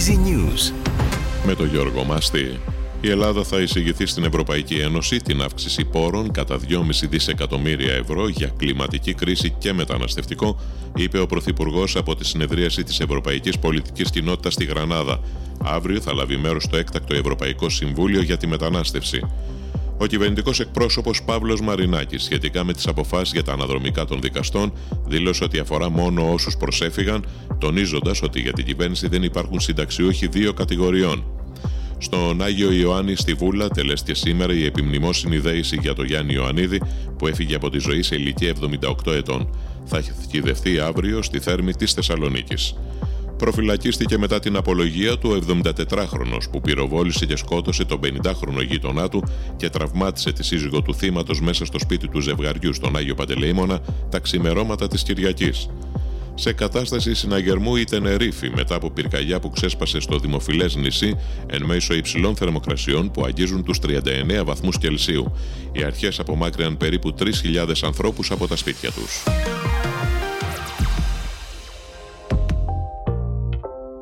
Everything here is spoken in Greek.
Easy News. Με τον Γιώργο Μάστη. Η Ελλάδα θα εισηγηθεί στην Ευρωπαϊκή Ένωση την αύξηση πόρων κατά 2,5 δισεκατομμύρια ευρώ για κλιματική κρίση και μεταναστευτικό, είπε ο Πρωθυπουργός από τη συνεδρίαση της Ευρωπαϊκής Πολιτικής Κοινότητας στη Γρανάδα. Αύριο θα λάβει μέρος στο έκτακτο Ευρωπαϊκό Συμβούλιο για τη Μετανάστευση. Ο κυβερνητικός εκπρόσωπος Παύλος Μαρινάκης, σχετικά με τις αποφάσεις για τα αναδρομικά των δικαστών, δήλωσε ότι αφορά μόνο όσους προσέφηγαν, τονίζοντας ότι για την κυβέρνηση δεν υπάρχουν συνταξιούχοι δύο κατηγοριών. Στον Άγιο Ιωάννη στη Βούλα τελέστηκε σήμερα η επιμνημόσυνη δέηση για τον Γιάννη Ιωαννίδη που έφυγε από τη ζωή σε ηλικία 78 ετών. Θα χειδευτεί αύριο στη θέρμη της Θεσσαλονίκης. Προφυλακίστηκε μετά την απολογία του 74χρονος που πυροβόλησε και σκότωσε τον 50χρονο γείτονά του και τραυμάτισε τη σύζυγο του θύματος μέσα στο σπίτι του ζευγαριού στον Άγιο Παντελεήμονα τα ξημερώματα της Κυριακής σε κατάσταση συναγερμού η Τενερίφη μετά από πυρκαγιά που ξέσπασε στο δημοφιλές νησί εν μέσω υψηλών θερμοκρασιών που αγγίζουν τους 39 βαθμούς Κελσίου. Οι αρχές απομάκρυναν περίπου 3.000 ανθρώπους από τα σπίτια τους.